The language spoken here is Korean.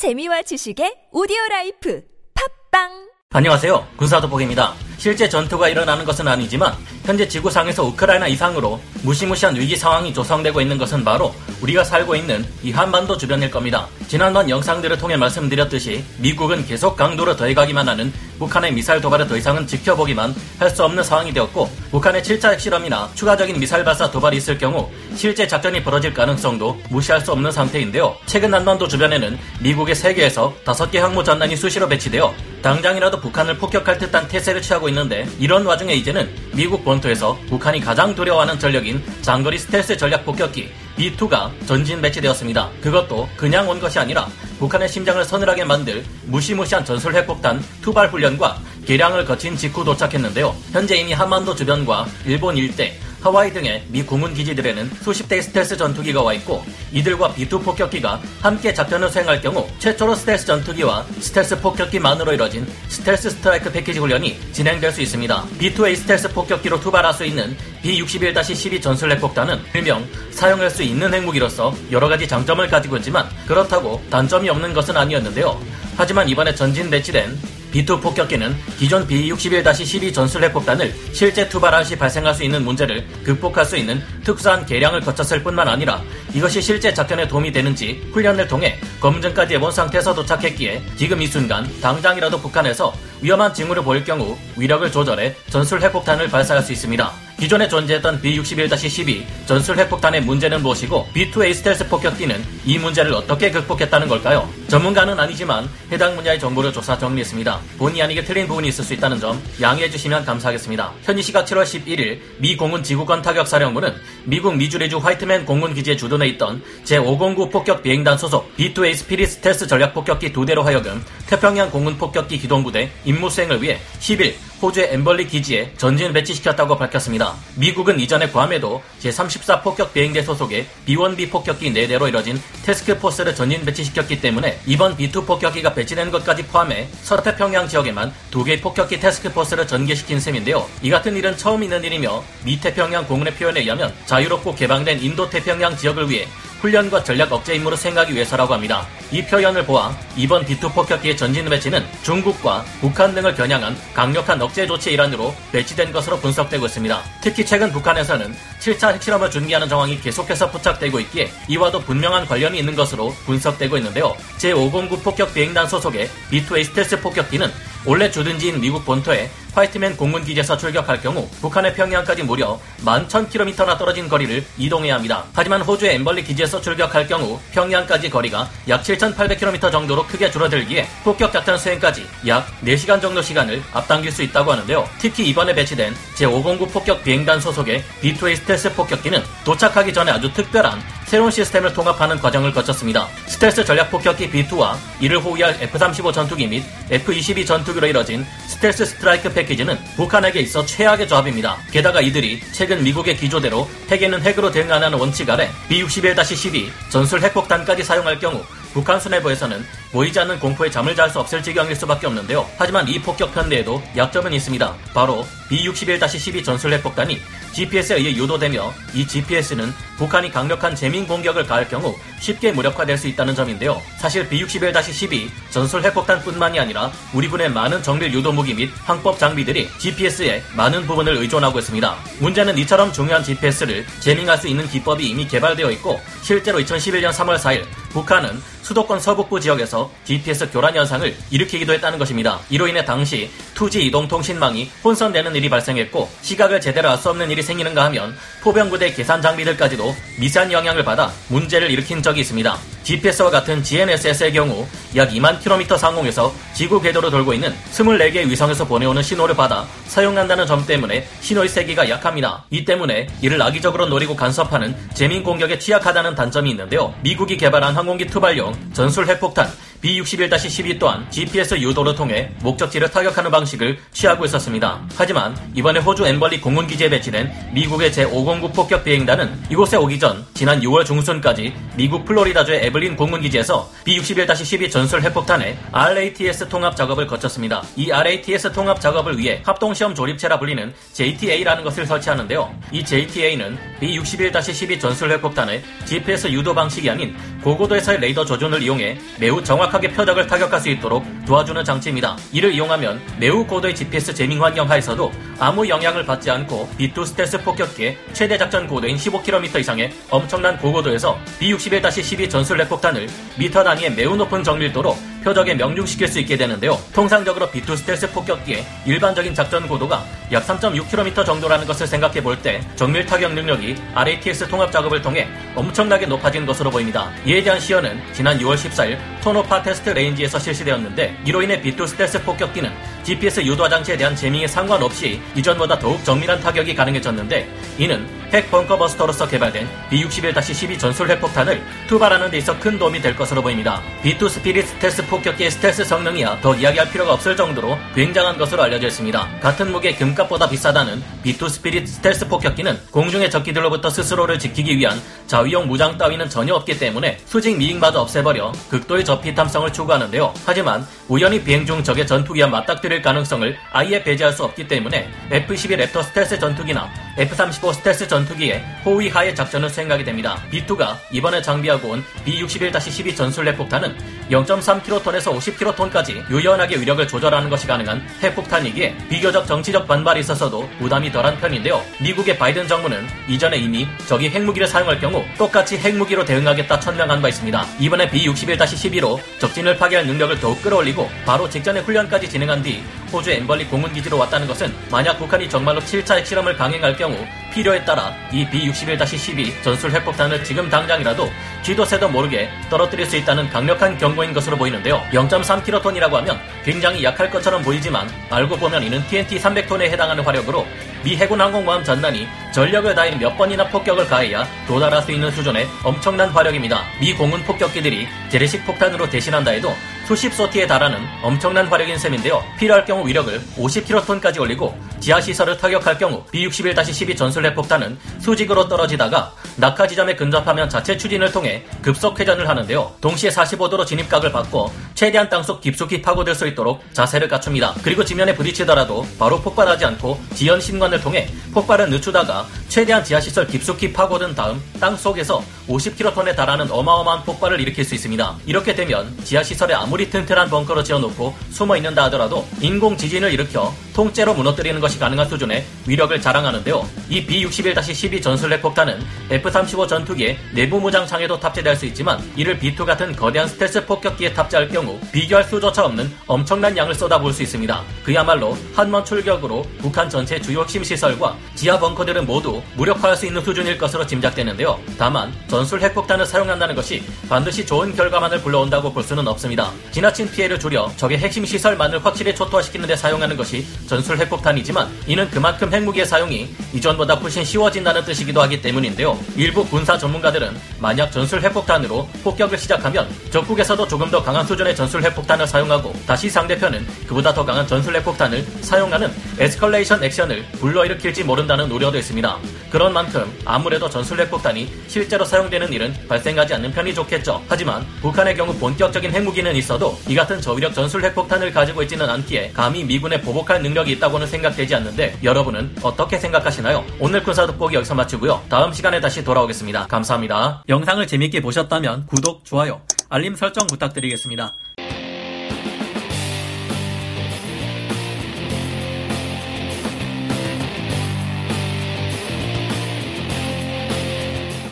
재미와 지식의 오디오 라이프 팟빵 안녕하세요. 군사도복입니다. 실제 전투가 일어나는 것은 아니지만 현재 지구상에서 우크라이나 이상으로 무시무시한 위기 상황이 조성되고 있는 것은 바로 우리가 살고 있는 이 한반도 주변일 겁니다. 지난번 영상들을 통해 말씀드렸듯이 미국은 계속 강도를 더해가기만 하는 북한의 미사일 도발을 더 이상은 지켜보기만 할 수 없는 상황이 되었고 북한의 7차 핵실험이나 추가적인 미사일 발사 도발이 있을 경우 실제 작전이 벌어질 가능성도 무시할 수 없는 상태인데요. 최근 한반도 주변에는 미국의 3개에서 5개 항모 전단이 수시로 배치되어 당장이라도 북한을 폭격할 듯한 태세를 취하고 있는데 이런 와중에 이제는 미국 본토에서 북한이 가장 두려워하는 전력인 장거리 스텔스 전략 폭격기 B2가 전진 배치되었습니다. 그것도 그냥 온 것이 아니라 북한의 심장을 서늘하게 만들 무시무시한 전술 핵폭탄 투발 훈련과 개량을 거친 직후 도착했는데요. 현재 이미 한반도 주변과 일본 일대 하와이 등의 미 공군 기지들에는 수십 대의 스텔스 전투기가 와 있고 이들과 B2 폭격기가 함께 작전을 수행할 경우 최초로 스텔스 전투기와 스텔스 폭격기만으로 이뤄진 스텔스 스트라이크 패키지 훈련이 진행될 수 있습니다. B2A 스텔스 폭격기로 투발할 수 있는 B61-12 전술 핵폭탄은 일명 사용할 수 있는 핵무기로서 여러 가지 장점을 가지고 있지만 그렇다고 단점이 없는 것은 아니었는데요. 하지만 이번에 전진 배치된 B2 폭격기는 기존 B61-12 전술 핵폭탄을 실제 투발할 시 발생할 수 있는 문제를 극복할 수 있는 특수한 개량을 거쳤을 뿐만 아니라 이것이 실제 작전에 도움이 되는지 훈련을 통해 검증까지 해본 상태에서 도착했기에 지금 이 순간 당장이라도 북한에서 위험한 징후를 보일 경우 위력을 조절해 전술 핵폭탄을 발사할 수 있습니다. 기존에 존재했던 B61-12 전술 핵폭탄의 문제는 무엇이고 B2A 스텔스 폭격기는 이 문제를 어떻게 극복했다는 걸까요? 전문가는 아니지만 해당 분야의 정보를 조사 정리했습니다. 본의 아니게 틀린 부분이 있을 수 있다는 점 양해해 주시면 감사하겠습니다. 현지 시각 7월 11일 미 공군 지구권 타격사령부는 미국 미주리주 화이트맨 공군 기지에 주둔해 있던 제509 폭격 비행단 소속 B2A 스피릿 스텔스 전략 폭격기 두 대로 하여금 태평양 공군 폭격기 기동부대 임무 수행을 위해 10일 호주의 엠벌리 기지에 전진 배치시켰다고 밝혔습니다. 미국은 이전에 괌에도 제34 폭격 비행대 소속의 B1B 폭격기 4대로 이뤄진 태스크포스를 전진 배치시켰기 때문에 이번 B2 폭격기가 배치된 것까지 포함해 서태평양 지역에만 두 개의 폭격기 태스크포스를 전개시킨 셈인데요. 이 같은 일은 처음 있는 일이며 미태평양 공군의 표현에 의하면 자유롭고 개방된 인도태평양 지역을 위해 훈련과 전략 억제 임무를 수행하기 위해서라고 합니다. 이 표현을 보아 이번 B2 폭격기의 전진 배치는 중국과 북한 등을 겨냥한 강력한 억제 조치의 일환으로 배치된 것으로 분석되고 있습니다. 특히 최근 북한에서는 7차 핵실험을 준비하는 정황이 계속해서 포착되고 있기에 이와도 분명한 관련이 있는 것으로 분석되고 있는데요. 제509 폭격 비행단 소속의 B2A 스텔스 폭격기는 원래 주둔지인 미국 본토에 화이트맨 공군 기지에서 출격할 경우 북한의 평양까지 무려 11,000km나 떨어진 거리를 이동해야 합니다. 하지만 호주의 엠벌리 기지에서 출격할 경우 평양까지 거리가 약 7,800km 정도로 크게 줄어들기에 폭격 작전 수행까지 약 4시간 정도 시간을 앞당길 수 있다고 하는데요. 특히 이번에 배치된 제509 폭격 비행단 소속의 B2A 스텔스 폭격기는 도착하기 전에 아주 특별한 새로운 시스템을 통합하는 과정을 거쳤습니다. 스텔스 전략 폭격기 B2와 이를 호위할 F-35 전투기 및 F-22 전투기로 이뤄진 스텔스 스트라이크 패키지는 북한에게 있어 최악의 조합입니다. 게다가 이들이 최근 미국의 기조대로 핵에는 핵으로 대응하는 원칙 아래 B-61-12 전술 핵폭탄까지 사용할 경우 북한 수뇌부에서는 보이지 않는 공포에 잠을 잘 수 없을 지경일 수밖에 없는데요. 하지만 이 폭격 편대에도 약점은 있습니다. 바로 B-61-12 전술 핵폭탄이 GPS에 의해 유도되며 이 GPS는 북한이 강력한 재민 공격을 가할 경우 쉽게 무력화될 수 있다는 점인데요. 사실 B-61-12 전술 핵폭탄뿐만이 아니라 우리 군의 많은 정밀 유도 무기 및 항법 장비들이 GPS에 많은 부분을 의존하고 있습니다. 문제는 이처럼 중요한 GPS를 재밍할 수 있는 기법이 이미 개발되어 있고 실제로 2011년 3월 4일 북한은 수도권 서북부 지역에 서 GPS 교란 현상을 일으키기도 했다는 것입니다. 이로 인해 당시 2G 이동통신망이 혼선되는 일이 발생했고 시각을 제대로 알 수 없는 일이 생기는가 하면 포병부대 계산 장비들까지도 미세한 영향을 받아 문제를 일으킨 적이 있습니다. GPS와 같은 GNSS의 경우 약 2만 킬로미터 상공에서 지구 궤도로 돌고 있는 24개의 위성에서 보내오는 신호를 받아 사용한다는 점 때문에 신호의 세기가 약합니다. 이 때문에 이를 악의적으로 노리고 간섭하는 jamming 공격에 취약하다는 단점이 있는데요. 미국이 개발한 항공기 투발용 전술 핵폭탄 B61-12 또한 GPS 유도를 통해 목적지를 타격하는 방식을 취하고 있었습니다. 하지만 이번에 호주 앰벌리 공군기지에 배치된 미국의 제509 폭격 비행단은 이곳에 오기 전 지난 6월 중순까지 미국 플로리다주의 에글린 공군기지에서 B61-12 전술 핵폭탄의 RATS 통합 작업을 거쳤습니다. 이 RATS 통합 작업을 위해 합동시험 조립체라 불리는 JTA라는 것을 설치하는데요. 이 JTA는 B61-12 전술 핵폭탄의 GPS 유도 방식이 아닌 고고도에서의 레이더 조준을 이용해 매우 정확하게 표적을 타격할 수 있도록 도와주는 장치입니다. 이를 이용하면 매우 고도의 GPS 재밍 환경 하에서도 아무 영향을 받지 않고 B2 스텔스 폭격기의 최대 작전 고도인 15km 이상의 엄청난 고고도에서 B-61-12 전술 핵 폭탄을 미터 단위의 매우 높은 정밀도로 표적에 명중시킬 수 있게 되는데요. 통상적으로 B2 스텔스 폭격기의 일반적인 작전 고도가 약 3.6km 정도라는 것을 생각해 볼 때 정밀 타격 능력이 RATS 통합 작업을 통해 엄청나게 높아진 것으로 보입니다. 이에 대한 시연은 지난 6월 14일 토노파 테스트 레인지에서 실시되었는데 이로 인해 B2 스텔스 폭격기는 GPS 유도 장치에 대한 jamming에 상관없이 이전보다 더욱 정밀한 타격이 가능해졌는데 이는 핵 bunker buster로서 개발된 B61-12 전술 핵폭탄을 투발하는 데 있어 큰 도움이 될 것으로 보입니다. B2 스피릿 스텔스 폭격기의 스텔스 성능이야 더 이야기할 필요가 없을 정도로 굉장한 것으로 알려져 있습니다. 같은 무게 금값보다 비싸다는 B2 스피릿 스텔스 폭격기는 공중의 적기들로부터 스스로를 지키기 위한 자위용 무장 따위는 전혀 없기 때문에 수직 미익마저 없애버려 극도의 저피탐성을 추구하는데요. 하지만 우연히 비행 중 적의 전투기와 맞닥뜨릴 가능성을 아예 배제할 수 없기 때문에 F-22 랩터 스텔스 전투기나 F-35 스텔스 전투기의 호위 하에 작전을 수행하게 됩니다. B2가 이번에 장비하고 온 B-61-12 전술 핵 폭탄은 0.3kton에서 50kton까지 유연하게 위력을 조절하는 것이 가능한 핵폭탄이기에 비교적 정치적 반발이 있어서도 부담이 덜한 편인데요. 미국의 바이든 정부는 이전에 이미 적이 핵무기를 사용할 경우 똑같이 핵무기로 대응하겠다 천명한 바 있습니다. 이번에 B-61-12로 적진을 파괴할 능력을 더욱 끌어올리고 바로 직전에 훈련까지 진행한 뒤 호주 엠벌리 공군기지로 왔다는 것은 만약 북한이 정말로 7차 핵실험을 강행할 경우 필요에 따라 이 B-61-12 전술 핵폭탄을 지금 당장이라도 쥐도 새도 모르게 떨어뜨릴 수 있다는 강력한 경고인 것으로 보이는데요. 0.3kton이라고 하면 굉장히 약할 것처럼 보이지만 알고 보면 이는 TNT 300톤에 해당하는 화력으로 미 해군 항공모함 전단이 전력을 다해 몇 번이나 폭격을 가해야 도달할 수 있는 수준의 엄청난 화력입니다. 미 공군 폭격기들이 재래식 폭탄으로 대신한다 해도 수십 소티에 달하는 엄청난 화력인 셈인데요. 필요할 경우 위력을 50kton까지 올리고 지하시설을 타격할 경우 B-61-12 전술핵 폭탄은 수직으로 떨어지다가 낙하 지점에 근접하면 자체 추진을 통해 급속 회전을 하는데요. 동시에 45도로 진입각을 받고 최대한 땅속 깊숙이 파고들 수 있도록 자세를 갖춥니다. 그리고 지면에 부딪히더라도 바로 폭발하지 않고 지연 신관 을 통해 폭발을 늦추다가 최대한 지하시설 깊숙이 파고든 다음 땅 속에서 50kton에 달하는 어마어마한 폭발을 일으킬 수 있습니다. 이렇게 되면 지하시설에 아무리 튼튼한 벙커를 지어놓고 숨어 있는다 하더라도 인공 지진을 일으켜 통째로 무너뜨리는 것이 가능한 수준의 위력을 자랑하는데요. 이 B-61-12 전술핵 폭탄은 F-35 전투기의 내부 무장 창에도 탑재될 수 있지만 이를 B-2 같은 거대한 스텔스 폭격기에 탑재할 경우 비교할 수조차 없는 엄청난 양을 쏟아부을 수 있습니다. 그야말로 한 번 출격으로 북한 전체 주요 핵심 시설과 지하 벙커들은 무력화할 수 있는 수준일 것으로 짐작되는데요. 다만 전술 핵폭탄을 사용한다는 것이 반드시 좋은 결과만을 불러온다고 볼 수는 없습니다. 지나친 피해를 줄여 적의 핵심 시설만을 확실히 초토화시키는 데 사용하는 것이 전술 핵폭탄이지만 이는 그만큼 핵무기의 사용이 이전보다 훨씬 쉬워진다는 뜻이기도 하기 때문인데요. 일부 군사 전문가들은 만약 전술 핵폭탄으로 폭격을 시작하면 적국에서도 조금 더 강한 수준의 전술 핵폭탄을 사용하고 다시 상대편은 그보다 더 강한 전술 핵폭탄을 사용하는 에스컬레이션 액션을 불러일으킬지 모른다는 우려도 있습니다. 그런 만큼 아무래도 전술 핵 폭탄이 실제로 사용되는 일은 발생하지 않는 편이 좋겠죠. 하지만 북한의 경우 본격적인 핵무기는 있어도 이 같은 저위력 전술 핵 폭탄을 가지고 있지는 않기에 감히 미군에 보복할 능력이 있다고는 생각되지 않는데 여러분은 어떻게 생각하시나요? 오늘 군사 돋보기 여기서 마치고요. 다음 시간에 다시 돌아오겠습니다. 감사합니다. 영상을 재밌게 보셨다면 구독, 좋아요, 알림 설정 부탁드리겠습니다.